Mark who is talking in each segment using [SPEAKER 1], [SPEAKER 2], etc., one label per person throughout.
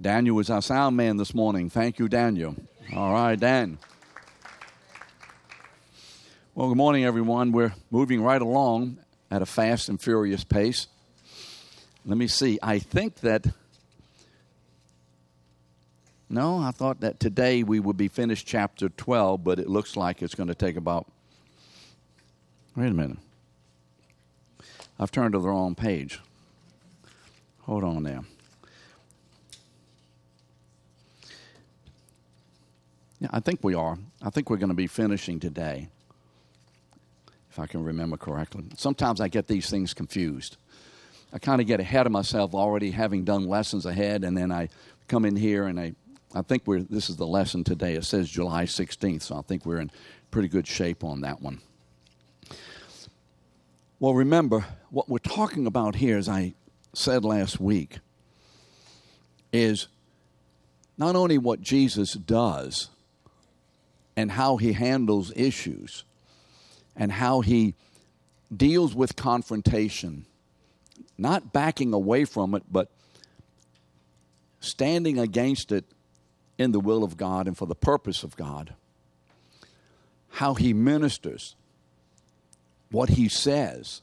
[SPEAKER 1] Daniel is our sound man this morning. Thank you, Daniel. All right, Dan. Well, good morning, everyone. We're moving right along at a fast and furious pace. Let me see. I think that. No, I thought that today we would be finished chapter 12, but it looks like it's going to take about. Wait a minute. I've turned to the wrong page. Hold on there. Yeah, I think we are. I think we're going to be finishing today, if I can remember correctly. Sometimes I get these things confused. I kind of get ahead of myself already having done lessons ahead, and then I come in here and I, I think we're, this is the lesson today. It says July 16th, so I think we're in pretty good shape on that one. Well, remember, what we're talking about here, as I said last week, is not only what Jesus does, and how he handles issues and how he deals with confrontation, not backing away from it, but standing against it in the will of God and for the purpose of God. How he ministers, what he says.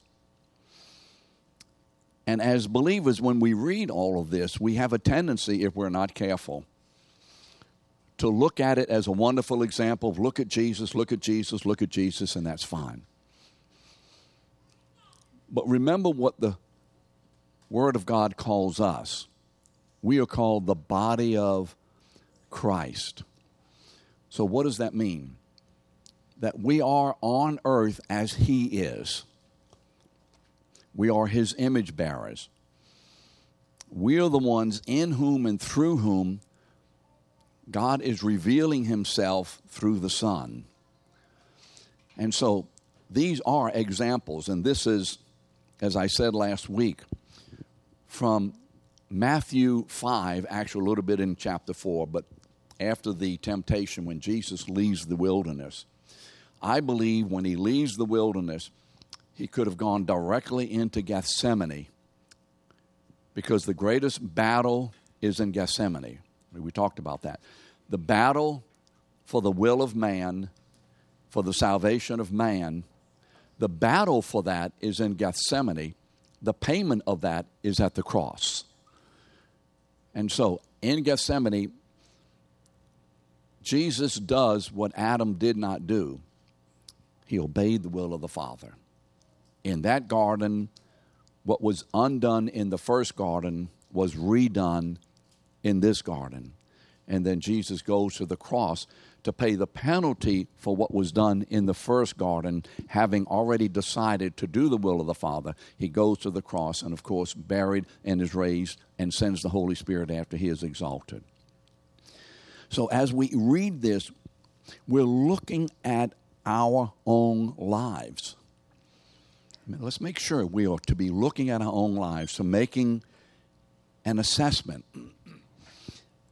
[SPEAKER 1] And as believers, when we read all of this, we have a tendency, if we're not careful, to look at it as a wonderful example of look at Jesus, look at Jesus, look at Jesus, and that's fine. But remember what the Word of God calls us. We are called the body of Christ. So, what does that mean? That we are on earth as He is. We are His image bearers. We are the ones in whom and through whom God is revealing himself through the Son. And so these are examples, and this is, as I said last week, from Matthew 5, actually a little bit in chapter 4, but after the temptation when Jesus leaves the wilderness. I believe when he leaves the wilderness, he could have gone directly into Gethsemane because the greatest battle is in Gethsemane. We talked about that. The battle for the will of man, for the salvation of man, the battle for that is in Gethsemane. The payment of that is at the cross. And so in Gethsemane, Jesus does what Adam did not do. He obeyed the will of the Father. In that garden, what was undone in the first garden was redone in this garden. And then Jesus goes to the cross to pay the penalty for what was done in the first garden, having already decided to do the will of the Father. He goes to the cross and, of course, buried and is raised and sends the Holy Spirit after he is exalted. So, as we read this, we're looking at our own lives. let's make sure we are to be looking at our own lives, so making an assessment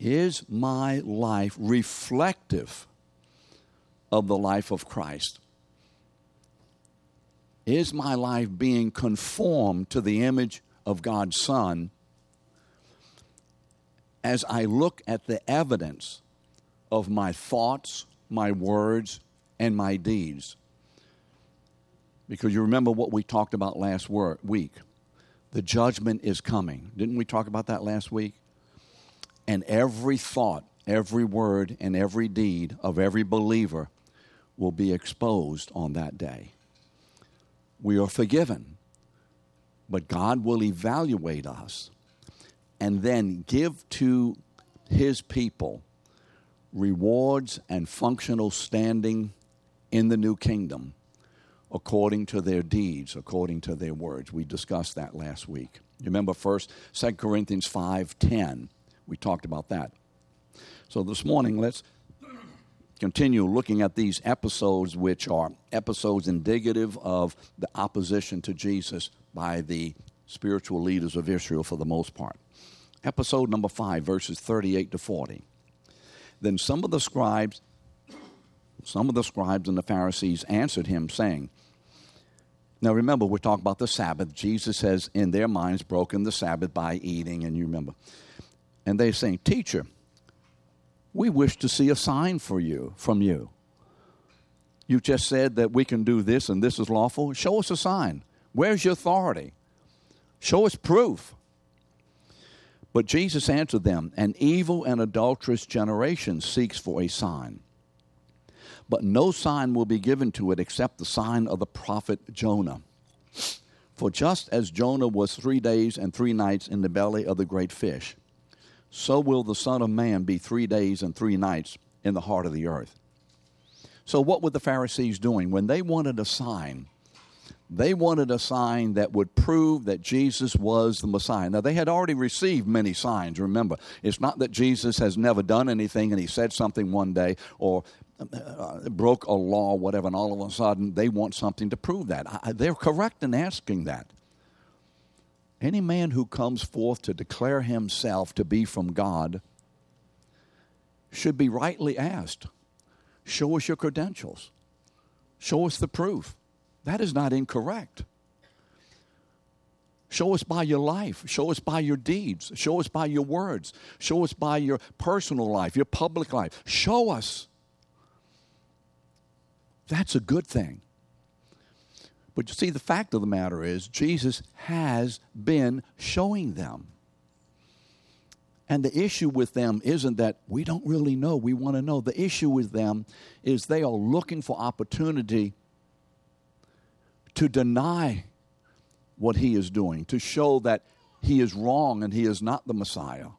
[SPEAKER 1] is my life reflective of the life of Christ? Is my life being conformed to the image of God's Son as I look at the evidence of my thoughts, my words, and my deeds? Because you remember what we talked about last week. The judgment is coming. Didn't we talk about that last week? And every thought, every word, and every deed of every believer will be exposed on that day. We are forgiven, but God will evaluate us and then give to his people rewards and functional standing in the new kingdom according to their deeds, according to their words. We discussed that last week. You remember first 2 Corinthians 5:10 we talked about that. So this morning, let's continue looking at these episodes, which are episodes indicative of the opposition to Jesus by the spiritual leaders of Israel for the most part. Episode number 5, verses 38 to 40. Then some of the scribes some of the scribes and the Pharisees answered him, saying, Now remember, we're talking about the Sabbath. Jesus has, in their minds, broken the Sabbath by eating, and you remember. And they're saying, Teacher, we wish to see a sign for you from you. You just said that we can do this and this is lawful. Show us a sign. Where's your authority? Show us proof. But Jesus answered them An evil and adulterous generation seeks for a sign. But no sign will be given to it except the sign of the prophet Jonah. For just as Jonah was three days and three nights in the belly of the great fish, so will the Son of Man be three days and three nights in the heart of the earth. So, what were the Pharisees doing? When they wanted a sign, they wanted a sign that would prove that Jesus was the Messiah. Now, they had already received many signs, remember. It's not that Jesus has never done anything and he said something one day or uh, broke a law, whatever, and all of a sudden they want something to prove that. I, they're correct in asking that. Any man who comes forth to declare himself to be from God should be rightly asked Show us your credentials, show us the proof. That is not incorrect. Show us by your life. Show us by your deeds. Show us by your words. Show us by your personal life, your public life. Show us. That's a good thing. But you see, the fact of the matter is, Jesus has been showing them. And the issue with them isn't that we don't really know, we want to know. The issue with them is they are looking for opportunity to deny what he is doing, to show that he is wrong and he is not the Messiah.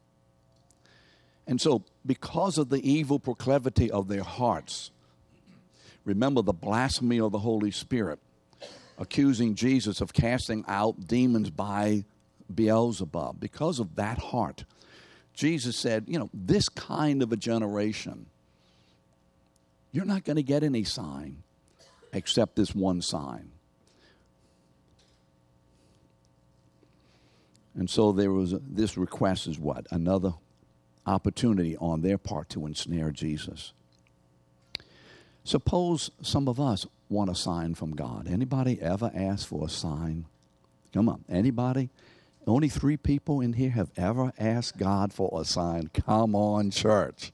[SPEAKER 1] And so, because of the evil proclivity of their hearts, remember the blasphemy of the Holy Spirit, accusing Jesus of casting out demons by Beelzebub. Because of that heart, Jesus said, You know, this kind of a generation, you're not going to get any sign except this one sign. And so there was a, this request is what? Another opportunity on their part to ensnare Jesus. Suppose some of us want a sign from God. Anybody ever asked for a sign? Come on, anybody? Only three people in here have ever asked God for a sign. Come on, church.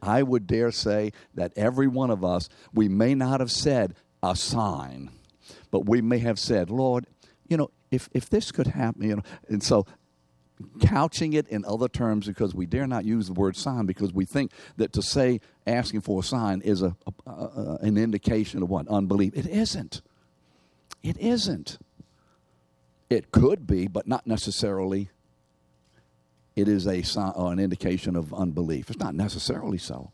[SPEAKER 1] I would dare say that every one of us, we may not have said a sign, but we may have said, Lord, you know, if, if this could happen, you know, and so couching it in other terms because we dare not use the word sign because we think that to say asking for a sign is a, a, a, an indication of what? Unbelief. It isn't. It isn't. It could be but not necessarily it is a sign or an indication of unbelief. It's not necessarily so.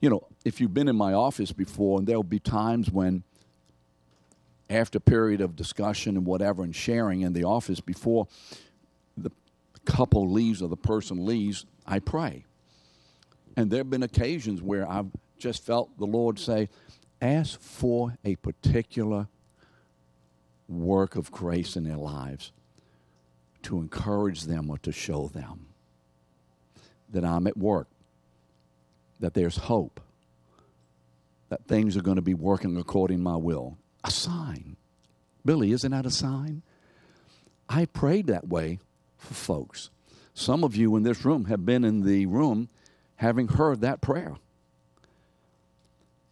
[SPEAKER 1] You know if you've been in my office before and there'll be times when after a period of discussion and whatever and sharing in the office before couple leaves or the person leaves, I pray. And there have been occasions where I've just felt the Lord say, ask for a particular work of grace in their lives to encourage them or to show them that I'm at work, that there's hope, that things are going to be working according to my will. A sign. Billy, isn't that a sign? I prayed that way for folks. Some of you in this room have been in the room having heard that prayer.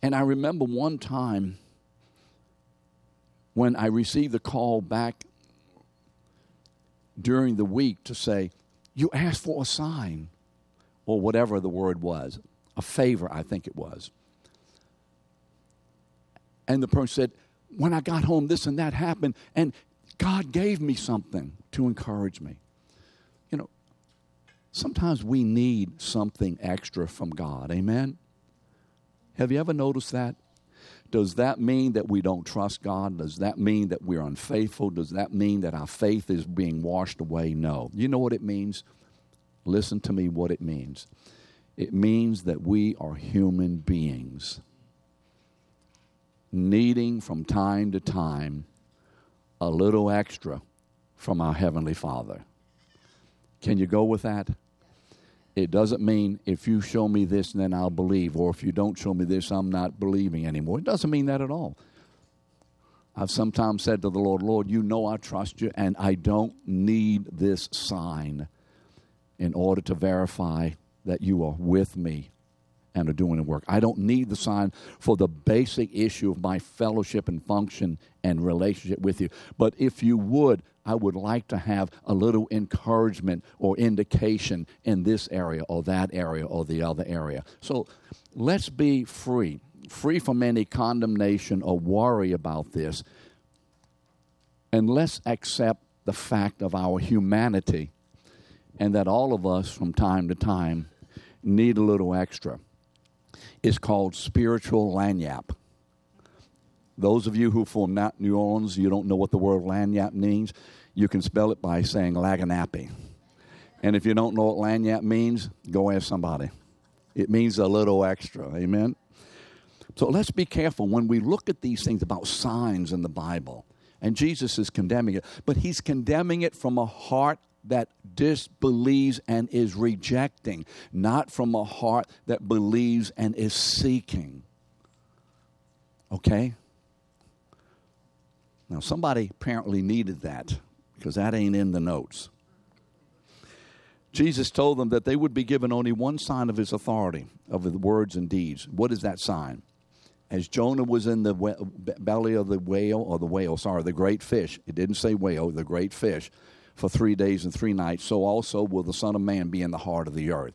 [SPEAKER 1] And I remember one time when I received the call back during the week to say, You asked for a sign, or whatever the word was, a favor, I think it was. And the person said, When I got home, this and that happened, and God gave me something to encourage me sometimes we need something extra from God. Amen? Have you ever noticed that? Does that mean that we don't trust God? Does that mean that we're unfaithful? Does that mean that our faith is being washed away? No. You know what it means? Listen to me what it means. It means that we are human beings needing from time to time a little extra from our Heavenly Father. Can you go with that? It doesn't mean if you show me this, then I'll believe, or if you don't show me this, I'm not believing anymore. It doesn't mean that at all. I've sometimes said to the Lord, Lord, you know I trust you, and I don't need this sign. in order to verify that you are with me and are doing the work. I don't need the sign for the basic issue of my fellowship and function and relationship with you. But if you would, I would like to have a little encouragement or indication in this area or that area or the other area. So let's be free, free from any condemnation or worry about this. And let's accept the fact of our humanity and that all of us from time to time need a little extra It's called spiritual lagniappe. Those of you who from New Orleans, you don't know what the word lagniappe means, you can spell it by saying laganappy. And if you don't know what lagniappe means, go ask somebody. It means a little extra. Amen? So let's be careful when we look at these things about signs in the Bible. And Jesus is condemning it, but he's condemning it from a heart that disbelieves and is rejecting, not from a heart that believes and is seeking. Okay? Now, somebody apparently needed that because that ain't in the notes. Jesus told them that they would be given only one sign of his authority, of the words and deeds. What is that sign? As Jonah was in the belly of the whale, or the whale, sorry, the great fish, it didn't say whale, the great fish, for three days and three nights, so also will the Son of Man be in the heart of the earth.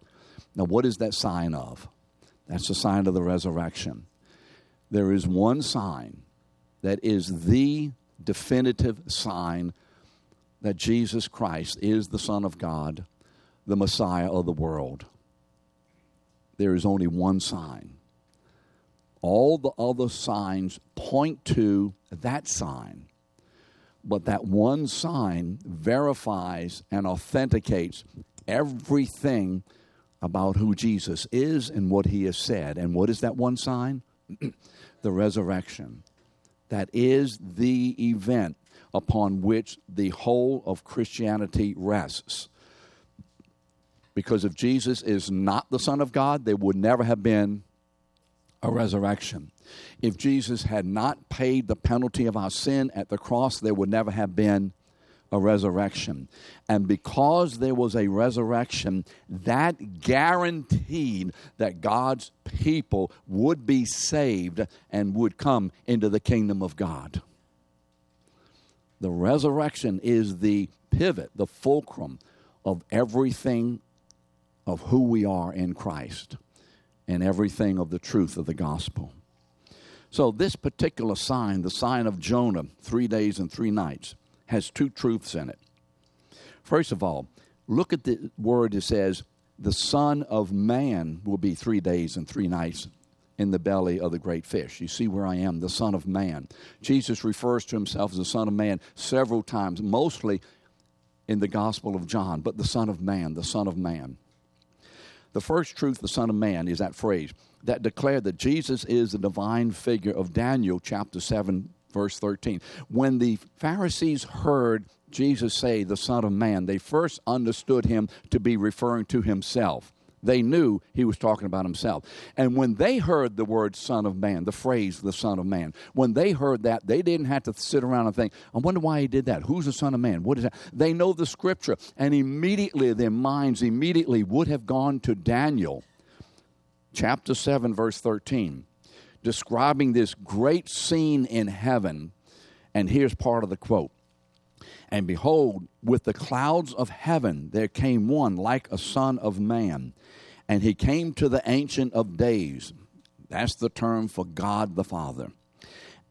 [SPEAKER 1] Now, what is that sign of? That's the sign of the resurrection. There is one sign that is the definitive sign that Jesus Christ is the Son of God, the Messiah of the world. There is only one sign. All the other signs point to that sign. But that one sign verifies and authenticates everything about who Jesus is and what he has said. And what is that one sign? the resurrection. That is the event upon which the whole of Christianity rests. Because if Jesus is not the Son of God, there would never have been a resurrection. If Jesus had not paid the penalty of our sin at the cross, there would never have been a resurrection. And because there was a resurrection, that guaranteed that God's people would be saved and would come into the kingdom of God. The resurrection is the pivot, the fulcrum of everything of who we are in Christ and everything of the truth of the gospel. So, this particular sign, the sign of Jonah, three days and three nights, has two truths in it. First of all, look at the word that says, the Son of Man will be three days and three nights in the belly of the great fish. You see where I am, the Son of Man. Jesus refers to himself as the Son of Man several times, mostly in the Gospel of John, but the Son of Man, the Son of Man. The first truth, the Son of Man, is that phrase that declared that Jesus is the divine figure of Daniel chapter 7, verse 13. When the Pharisees heard Jesus say, the Son of Man, they first understood him to be referring to himself. They knew he was talking about himself. And when they heard the word Son of Man, the phrase the Son of Man, when they heard that, they didn't have to sit around and think, I wonder why he did that. Who's the Son of Man? What is that? They know the scripture. And immediately, their minds immediately would have gone to Daniel, chapter 7, verse 13, describing this great scene in heaven. And here's part of the quote. And behold, with the clouds of heaven there came one like a son of man and he came to the Ancient of Days. That's the term for God the Father.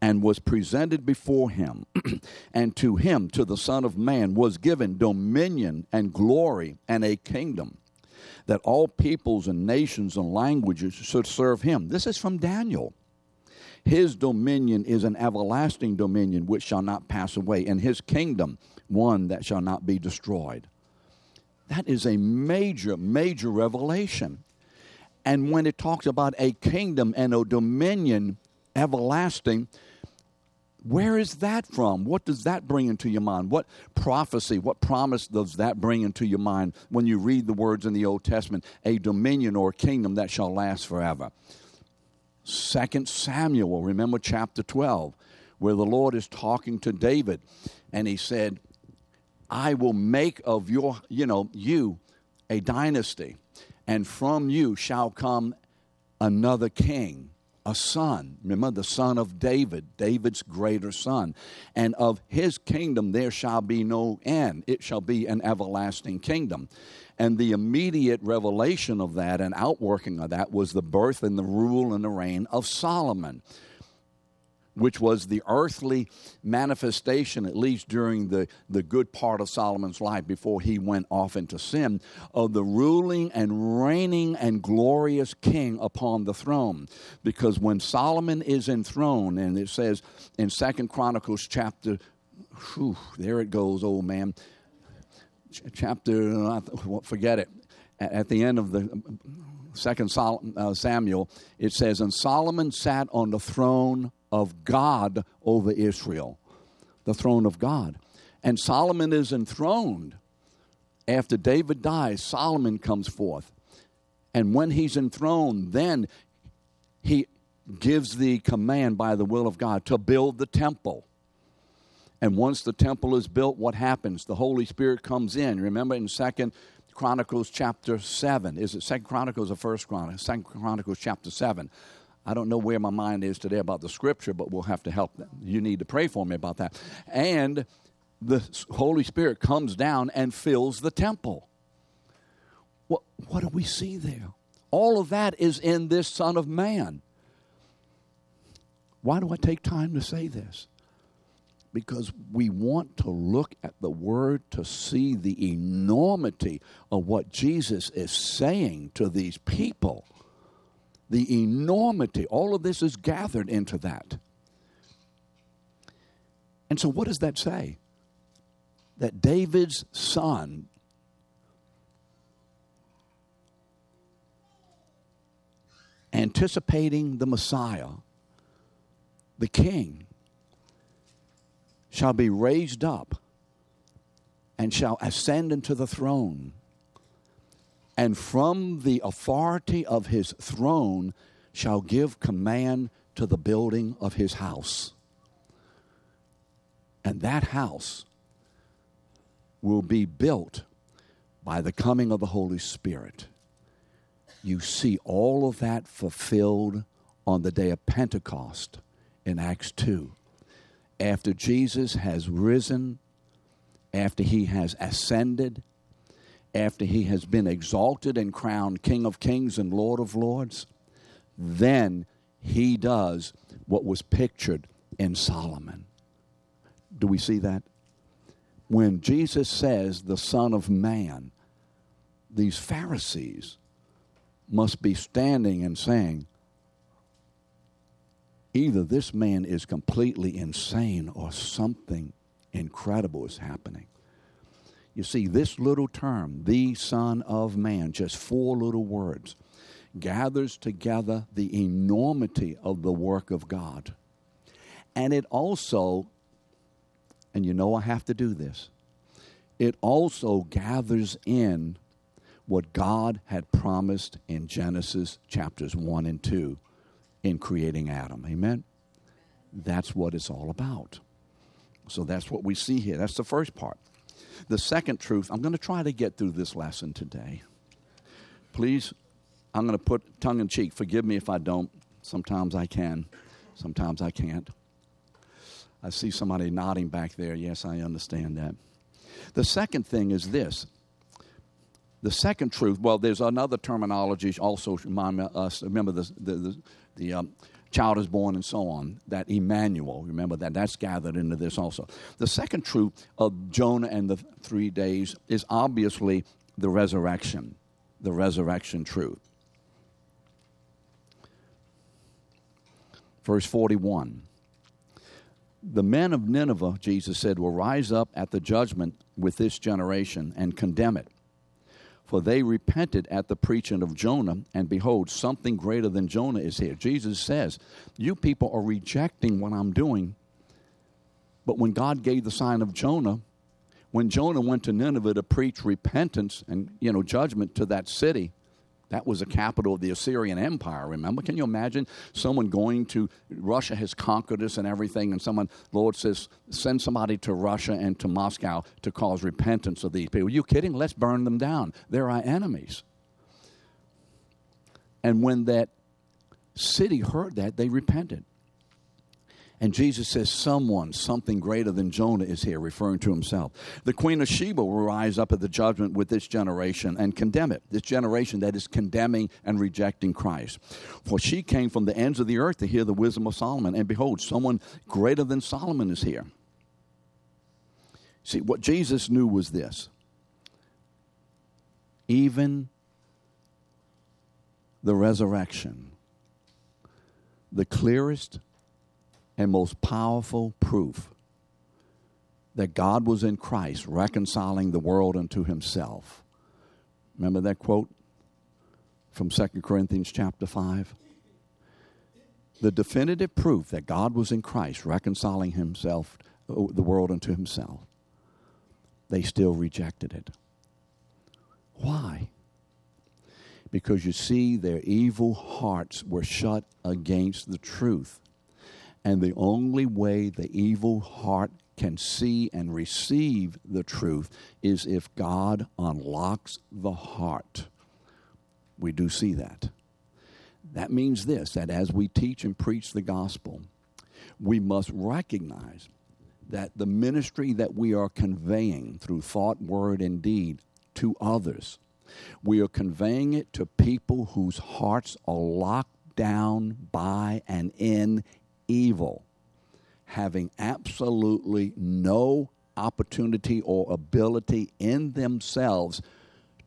[SPEAKER 1] And was presented before him. and to him, to the Son of Man, was given dominion and glory and a kingdom that all peoples and nations and languages should serve him. This is from Daniel. His dominion is an everlasting dominion which shall not pass away, and his kingdom one that shall not be destroyed. That is a major, major revelation. And when it talks about a kingdom and a dominion everlasting, where is that from? What does that bring into your mind? What prophecy, what promise does that bring into your mind when you read the words in the Old Testament, a dominion or a kingdom that shall last forever? Second Samuel, remember chapter 12, where the Lord is talking to David, and he said, I will make of your, you know, you a dynasty, and from you shall come another king, a son. Remember, the son of David, David's greater son. And of his kingdom there shall be no end, it shall be an everlasting kingdom. And the immediate revelation of that and outworking of that was the birth and the rule and the reign of Solomon which was the earthly manifestation, at least during the, the good part of Solomon's life before he went off into sin, of the ruling and reigning and glorious king upon the throne. Because when Solomon is enthroned, and it says in Second Chronicles chapter, whew, there it goes, old man, chapter, forget it, at the end of the second uh, Samuel, it says, And Solomon sat on the throne of God over Israel, the throne of God. And Solomon is enthroned. After David dies, Solomon comes forth. And when he's enthroned, then he gives the command by the will of God to build the temple. And once the temple is built, what happens? The Holy Spirit comes in. Remember in Second Chronicles chapter 7. Is it Second Chronicles or First Chronicles? Second Chronicles chapter 7. I don't know where my mind is today about the scripture, but we'll have to help them. You need to pray for me about that. And the Holy Spirit comes down and fills the temple. What, what do we see there? All of that is in this Son of Man. Why do I take time to say this? Because we want to look at the Word to see the enormity of what Jesus is saying to these people the enormity. All of this is gathered into that. And so, what does that say? That David's son anticipating the Messiah, the King, shall be raised up and shall ascend into the throne and from the authority of his throne shall give command to the building of his house. And that house will be built by the coming of the Holy Spirit. You see all of that fulfilled on the day of Pentecost in Acts 2. After Jesus has risen, after he has ascended, after he has been exalted and crowned King of Kings and Lord of Lords, then he does what was pictured in Solomon. Do we see that? When Jesus says the Son of Man, these Pharisees must be standing and saying, either this man is completely insane or something incredible is happening. You see, this little term, the Son of Man, just four little words, gathers together the enormity of the work of God. And it also, and you know I have to do this, it also gathers in what God had promised in Genesis chapters 1 and 2 in creating Adam. Amen? That's what it's all about. So that's what we see here. That's the first part. The second truth, I'm going to try to get through this lesson today. Please, I'm going to put tongue in cheek. Forgive me if I don't. Sometimes I can, sometimes I can't. I see somebody nodding back there. Yes, I understand that. The second thing is this. The second truth, well, there's another terminology also remind us. Remember the, the, the, the um, child is born and so on. That Emmanuel, remember that, that's gathered into this also. The second truth of Jonah and the three days is obviously the resurrection, the resurrection truth. Verse 41. The men of Nineveh, Jesus said, will rise up at the judgment with this generation and condemn it for they repented at the preaching of Jonah, and behold, something greater than Jonah is here. Jesus says, You people are rejecting what I'm doing. But when God gave the sign of Jonah, when Jonah went to Nineveh to preach repentance and you know judgment to that city, That was the capital of the Assyrian Empire, remember? Can you imagine someone going to Russia has conquered us and everything, and someone, Lord says, send somebody to Russia and to Moscow to cause repentance of these people. Are you kidding? Let's burn them down. They're our enemies. And when that city heard that, they repented. And Jesus says, Someone, something greater than Jonah is here, referring to himself. The queen of Sheba will rise up at the judgment with this generation and condemn it, this generation that is condemning and rejecting Christ. For she came from the ends of the earth to hear the wisdom of Solomon. And behold, someone greater than Solomon is here. See, what Jesus knew was this even the resurrection, the clearest and most powerful proof that God was in Christ reconciling the world unto himself. Remember that quote from 2 Corinthians chapter 5? The definitive proof that God was in Christ reconciling himself uh, the world unto himself. They still rejected it. Why? Because you see, their evil hearts were shut against the truth. And the only way the evil heart can see and receive the truth is if God unlocks the heart. We do see that. That means this that as we teach and preach the gospel, we must recognize that the ministry that we are conveying through thought, word, and deed to others, we are conveying it to people whose hearts are locked down by and in evil, having absolutely no opportunity or ability in themselves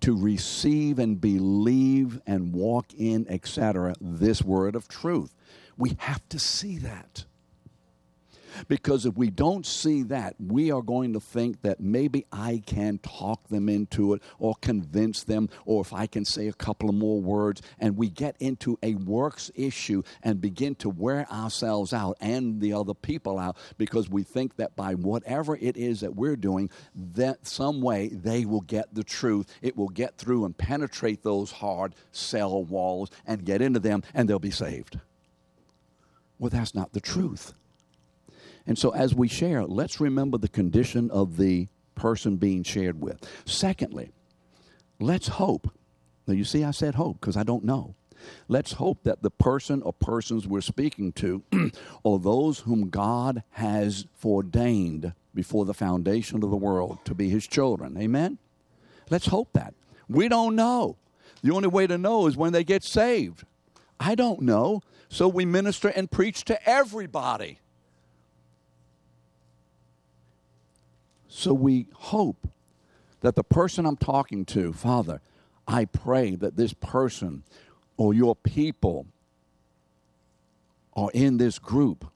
[SPEAKER 1] to receive and believe and walk in, etc., this word of truth. We have to see that. Because if we don't see that, we are going to think that maybe I can talk them into it or convince them, or if I can say a couple of more words, and we get into a works issue and begin to wear ourselves out and the other people out because we think that by whatever it is that we're doing, that some way they will get the truth. It will get through and penetrate those hard cell walls and get into them, and they'll be saved. Well, that's not the truth. And so, as we share, let's remember the condition of the person being shared with. Secondly, let's hope. Now, you see, I said hope because I don't know. Let's hope that the person or persons we're speaking to are those whom God has ordained before the foundation of the world to be his children. Amen? Let's hope that. We don't know. The only way to know is when they get saved. I don't know. So we minister and preach to everybody. So we hope that the person I'm talking to, Father, I pray that this person or your people are in this group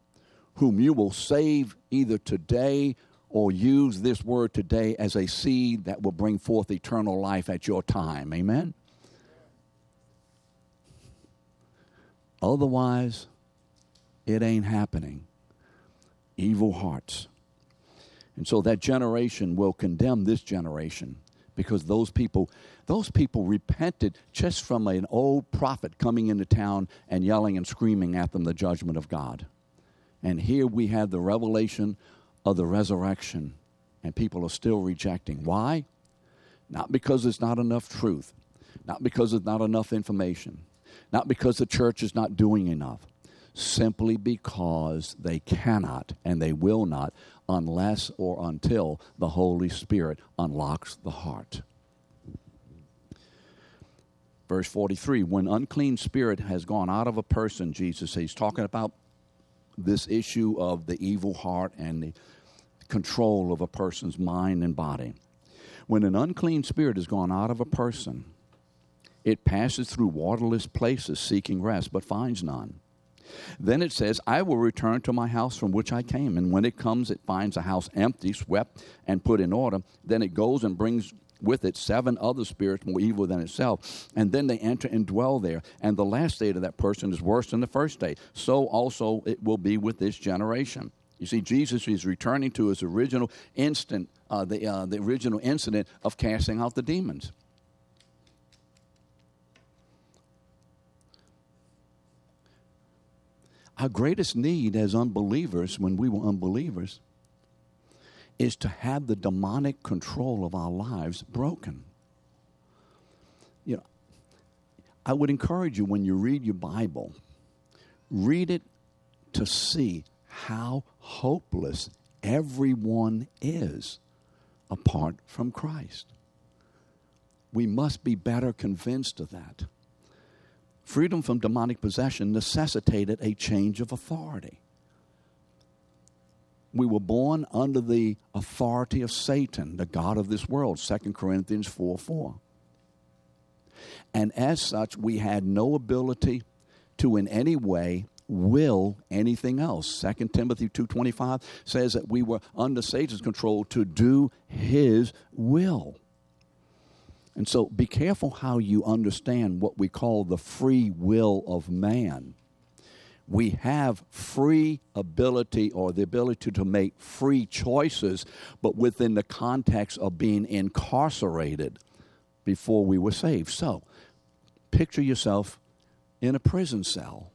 [SPEAKER 1] whom you will save either today or use this word today as a seed that will bring forth eternal life at your time. Amen? Otherwise, it ain't happening. Evil hearts. And so that generation will condemn this generation because those people those people repented just from an old prophet coming into town and yelling and screaming at them the judgment of God. And here we have the revelation of the resurrection and people are still rejecting. Why? Not because there's not enough truth, not because there's not enough information, not because the church is not doing enough, simply because they cannot and they will not unless or until the Holy Spirit unlocks the heart. Verse 43 When unclean spirit has gone out of a person, Jesus says, he's talking about this issue of the evil heart and the control of a person's mind and body. When an unclean spirit has gone out of a person, it passes through waterless places seeking rest, but finds none. Then it says, I will return to my house from which I came. And when it comes, it finds a house empty, swept, and put in order. Then it goes and brings with it seven other spirits more evil than itself. And then they enter and dwell there. And the last state of that person is worse than the first state. So also it will be with this generation. You see, Jesus is returning to his original instant, uh, the, uh, the original incident of casting out the demons. Our greatest need as unbelievers, when we were unbelievers, is to have the demonic control of our lives broken. You know, I would encourage you when you read your Bible, read it to see how hopeless everyone is apart from Christ. We must be better convinced of that. Freedom from demonic possession necessitated a change of authority. We were born under the authority of Satan, the God of this world, 2 Corinthians 4 4. And as such, we had no ability to in any way will anything else. 2 Timothy 2:25 says that we were under Satan's control to do his will. And so be careful how you understand what we call the free will of man. We have free ability or the ability to make free choices, but within the context of being incarcerated before we were saved. So, picture yourself in a prison cell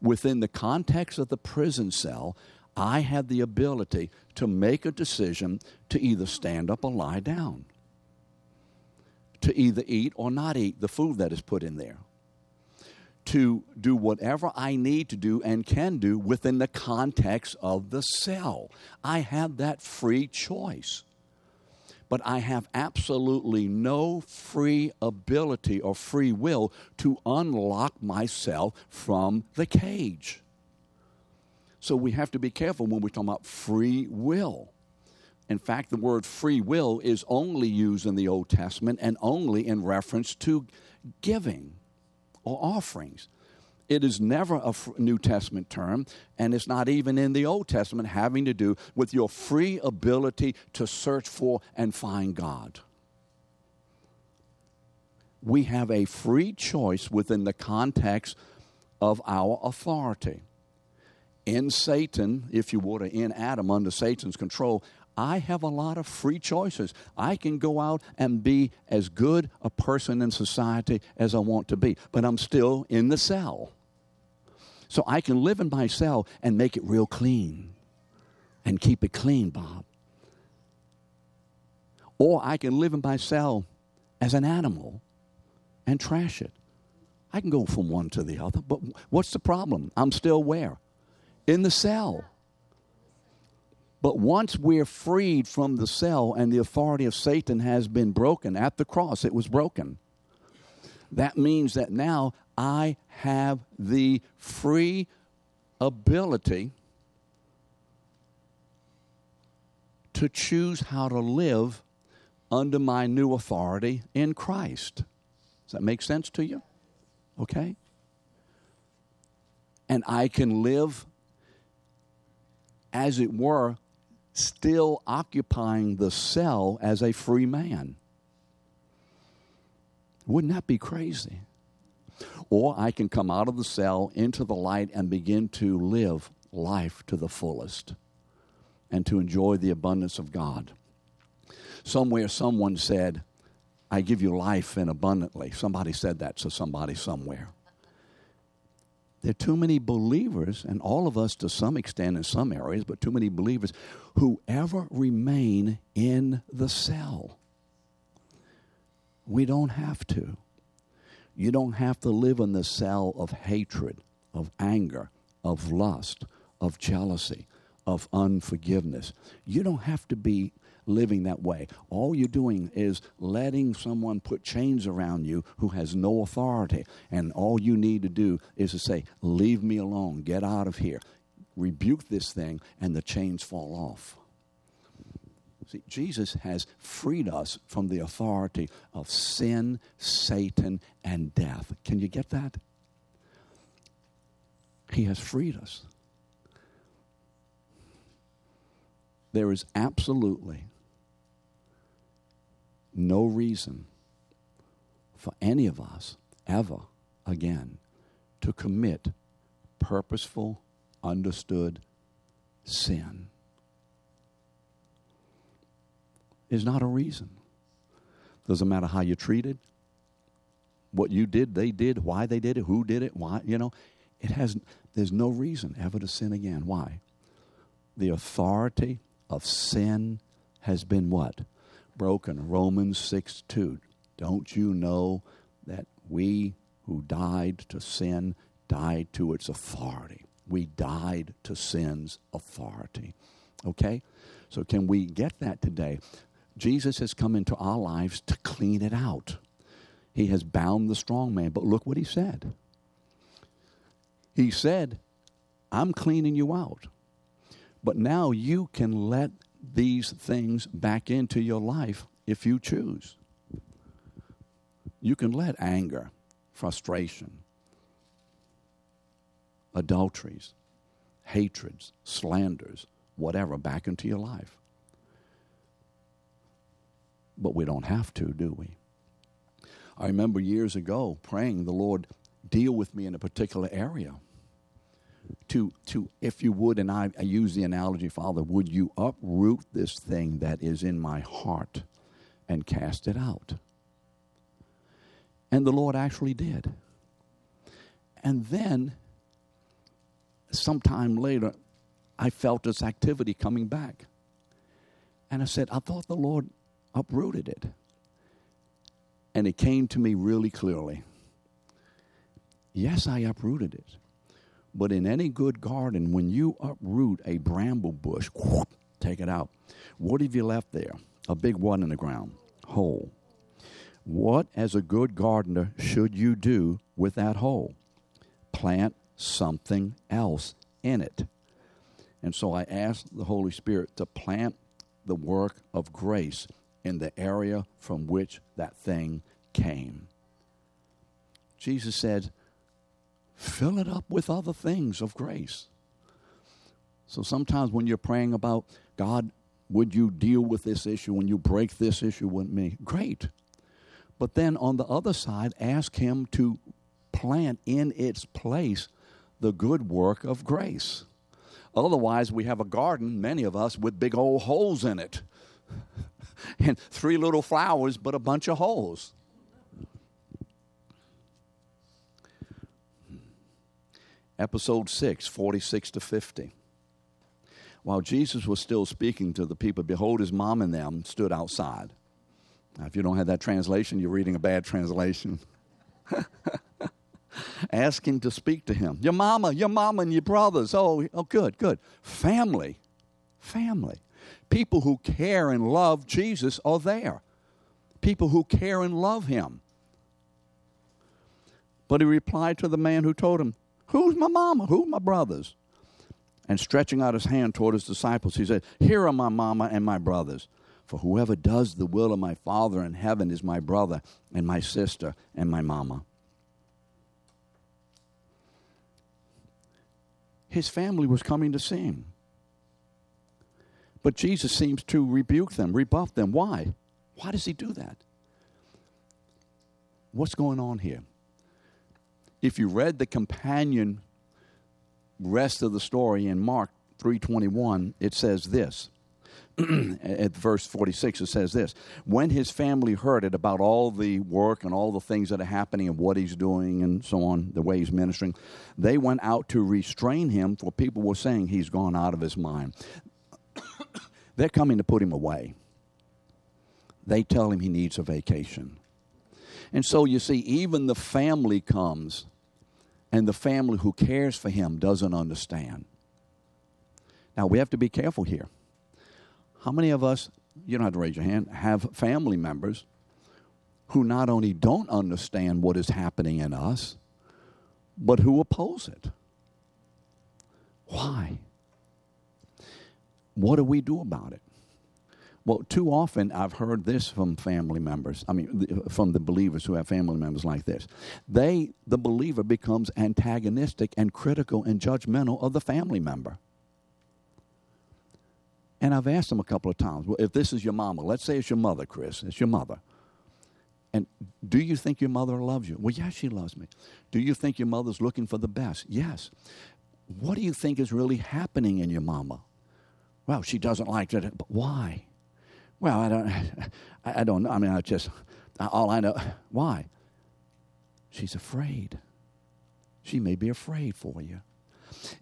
[SPEAKER 1] within the context of the prison cell, I had the ability to make a decision to either stand up or lie down, to either eat or not eat the food that is put in there, to do whatever I need to do and can do within the context of the cell. I had that free choice but I have absolutely no free ability or free will to unlock myself from the cage. So we have to be careful when we're talking about free will. In fact, the word free will is only used in the Old Testament and only in reference to giving or offerings. It is never a New Testament term, and it's not even in the Old Testament having to do with your free ability to search for and find God. We have a free choice within the context of our authority. In Satan, if you would, or in Adam under Satan's control, I have a lot of free choices. I can go out and be as good a person in society as I want to be, but I'm still in the cell. So I can live in my cell and make it real clean and keep it clean, Bob. Or I can live in my cell as an animal and trash it. I can go from one to the other, but what's the problem? I'm still where? In the cell. But once we're freed from the cell and the authority of Satan has been broken at the cross, it was broken. That means that now I have the free ability to choose how to live under my new authority in Christ. Does that make sense to you? Okay? And I can live, as it were, still occupying the cell as a free man. Wouldn't that be crazy? Or I can come out of the cell into the light and begin to live life to the fullest and to enjoy the abundance of God. Somewhere, someone said, I give you life and abundantly. Somebody said that to somebody somewhere. There are too many believers, and all of us to some extent in some areas, but too many believers who ever remain in the cell. We don't have to. You don't have to live in the cell of hatred, of anger, of lust, of jealousy, of unforgiveness. You don't have to be living that way. All you're doing is letting someone put chains around you who has no authority. And all you need to do is to say, Leave me alone, get out of here. Rebuke this thing, and the chains fall off. See, Jesus has freed us from the authority of sin, Satan, and death. Can you get that? He has freed us. There is absolutely no reason for any of us ever again to commit purposeful, understood sin. is not a reason. Doesn't matter how you're treated, what you did, they did, why they did it, who did it, why, you know. it has, there's no reason ever to sin again. Why? The authority of sin has been what? Broken. Romans 6 2. Don't you know that we who died to sin died to its authority? We died to sin's authority. Okay? So, can we get that today? Jesus has come into our lives to clean it out. He has bound the strong man. But look what he said. He said, I'm cleaning you out. But now you can let these things back into your life if you choose. You can let anger, frustration, adulteries, hatreds, slanders, whatever back into your life. But we don't have to, do we? I remember years ago praying the Lord deal with me in a particular area. To, to if you would, and I, I use the analogy, Father, would you uproot this thing that is in my heart and cast it out? And the Lord actually did. And then, sometime later, I felt this activity coming back. And I said, I thought the Lord uprooted it. And it came to me really clearly. Yes, I uprooted it. But in any good garden, when you uproot a bramble bush, whoop, take it out. What have you left there? A big one in the ground, hole. What, as a good gardener, should you do with that hole? Plant something else in it. And so I asked the Holy Spirit to plant the work of grace in the area from which that thing came. Jesus said, fill it up with other things of grace. So sometimes when you're praying about, God, would you deal with this issue when you break this issue with me? Great. But then on the other side, ask Him to plant in its place the good work of grace. Otherwise, we have a garden, many of us, with big old holes in it. and three little flowers, but a bunch of holes. Episode 6, 46 to 50. While Jesus was still speaking to the people, behold, his mom and them stood outside. Now, if you don't have that translation, you're reading a bad translation. Asking to speak to him. Your mama, your mama, and your brothers. Oh, oh, good, good. Family. Family. People who care and love Jesus are there. People who care and love him. But he replied to the man who told him, Who's my mama? Who's my brothers? And stretching out his hand toward his disciples, he said, Here are my mama and my brothers. For whoever does the will of my Father in heaven is my brother and my sister and my mama. His family was coming to see him. But Jesus seems to rebuke them, rebuff them. Why? Why does he do that? What's going on here? If you read the companion rest of the story in Mark 3:21, it says this. at verse 46 it says this when his family heard it about all the work and all the things that are happening and what he's doing and so on the way he's ministering they went out to restrain him for people were saying he's gone out of his mind they're coming to put him away. They tell him he needs a vacation. And so you see, even the family comes, and the family who cares for him doesn't understand. Now, we have to be careful here. How many of us, you don't have to raise your hand, have family members who not only don't understand what is happening in us, but who oppose it? Why? What do we do about it? Well, too often I've heard this from family members. I mean, from the believers who have family members like this. They, the believer, becomes antagonistic and critical and judgmental of the family member. And I've asked them a couple of times, well, if this is your mama, let's say it's your mother, Chris, it's your mother. And do you think your mother loves you? Well, yes, she loves me. Do you think your mother's looking for the best? Yes. What do you think is really happening in your mama? Well, she doesn't like it, but why? Well, I don't, I don't know. I mean, I just, all I know, why? She's afraid. She may be afraid for you.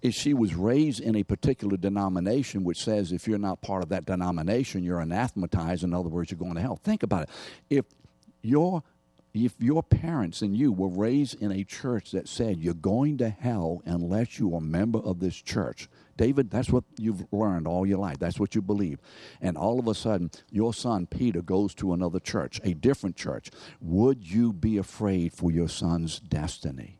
[SPEAKER 1] If she was raised in a particular denomination which says if you're not part of that denomination, you're anathematized, in other words, you're going to hell. Think about it. If your if your parents and you were raised in a church that said you're going to hell unless you are a member of this church, David, that's what you've learned all your life. That's what you believe. And all of a sudden, your son Peter goes to another church, a different church. Would you be afraid for your son's destiny?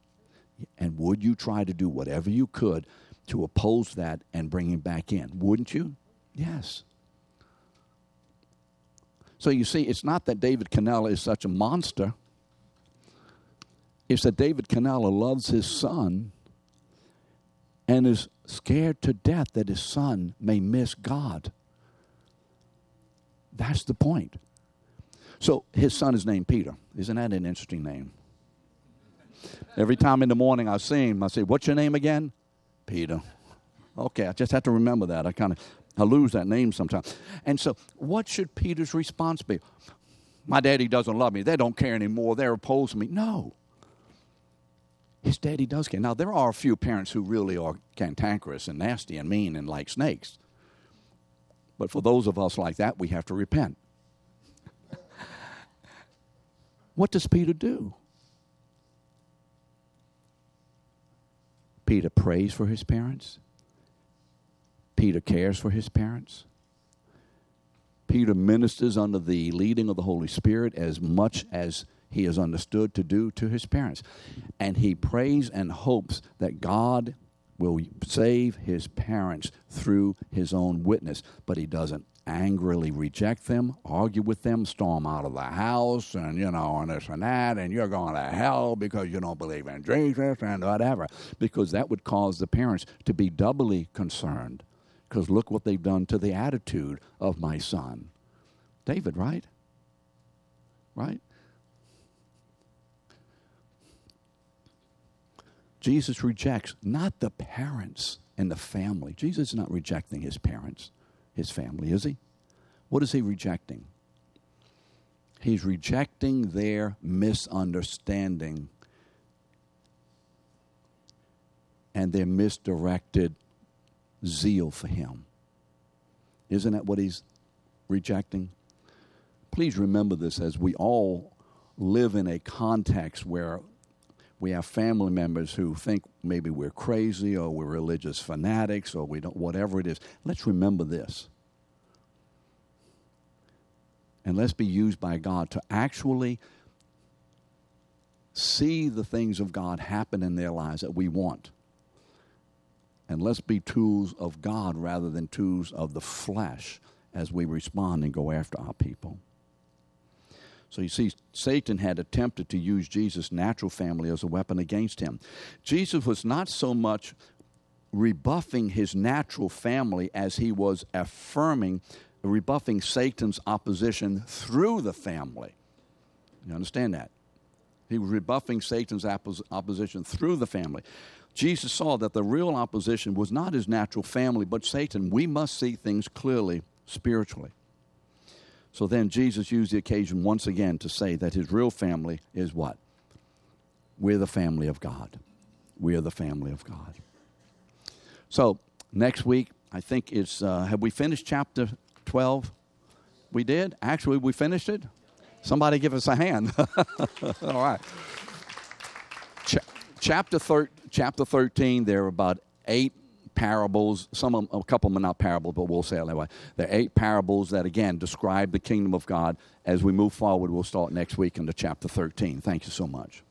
[SPEAKER 1] And would you try to do whatever you could to oppose that and bring him back in? Wouldn't you? Yes. So you see, it's not that David Canella is such a monster. It's that David Canella loves his son and is scared to death that his son may miss God. That's the point. So his son is named Peter. Isn't that an interesting name? Every time in the morning I see him, I say, What's your name again? Peter. Okay, I just have to remember that. I kind of I lose that name sometimes. And so, what should Peter's response be? My daddy doesn't love me. They don't care anymore. They're opposed to me. No. His daddy does care. Now, there are a few parents who really are cantankerous and nasty and mean and like snakes. But for those of us like that, we have to repent. what does Peter do? Peter prays for his parents. Peter cares for his parents. Peter ministers under the leading of the Holy Spirit as much as he is understood to do to his parents. And he prays and hopes that God will save his parents through his own witness, but he doesn't angrily reject them, argue with them, storm out of the house, and you know, and this and that, and you're going to hell because you don't believe in Jesus and whatever, because that would cause the parents to be doubly concerned. Because look what they've done to the attitude of my son. David, right? Right? Jesus rejects not the parents and the family. Jesus is not rejecting his parents, his family, is he? What is he rejecting? He's rejecting their misunderstanding and their misdirected zeal for him. Isn't that what he's rejecting? Please remember this as we all live in a context where we have family members who think maybe we're crazy or we're religious fanatics or we don't whatever it is. Let's remember this. And let's be used by god to actually see the things of god happen in their lives that we want. And let's be tools of god rather than tools of the flesh as we respond and go after our people so you see, Satan had attempted to use Jesus' natural family as a weapon against him. Jesus was not so much rebuffing his natural family as he was affirming, rebuffing Satan's opposition through the family. You understand that? He was rebuffing Satan's opposition through the family. Jesus saw that the real opposition was not his natural family, but Satan. We must see things clearly spiritually. So then Jesus used the occasion once again to say that his real family is what? We're the family of God. We are the family of God. So next week, I think it's, uh, have we finished chapter 12? We did? Actually, we finished it? Somebody give us a hand. All right. Ch- chapter, thir- chapter 13, there are about eight parables. Some a couple of them are not parables, but we'll say it anyway. There are eight parables that, again, describe the kingdom of God. As we move forward, we'll start next week into chapter 13. Thank you so much.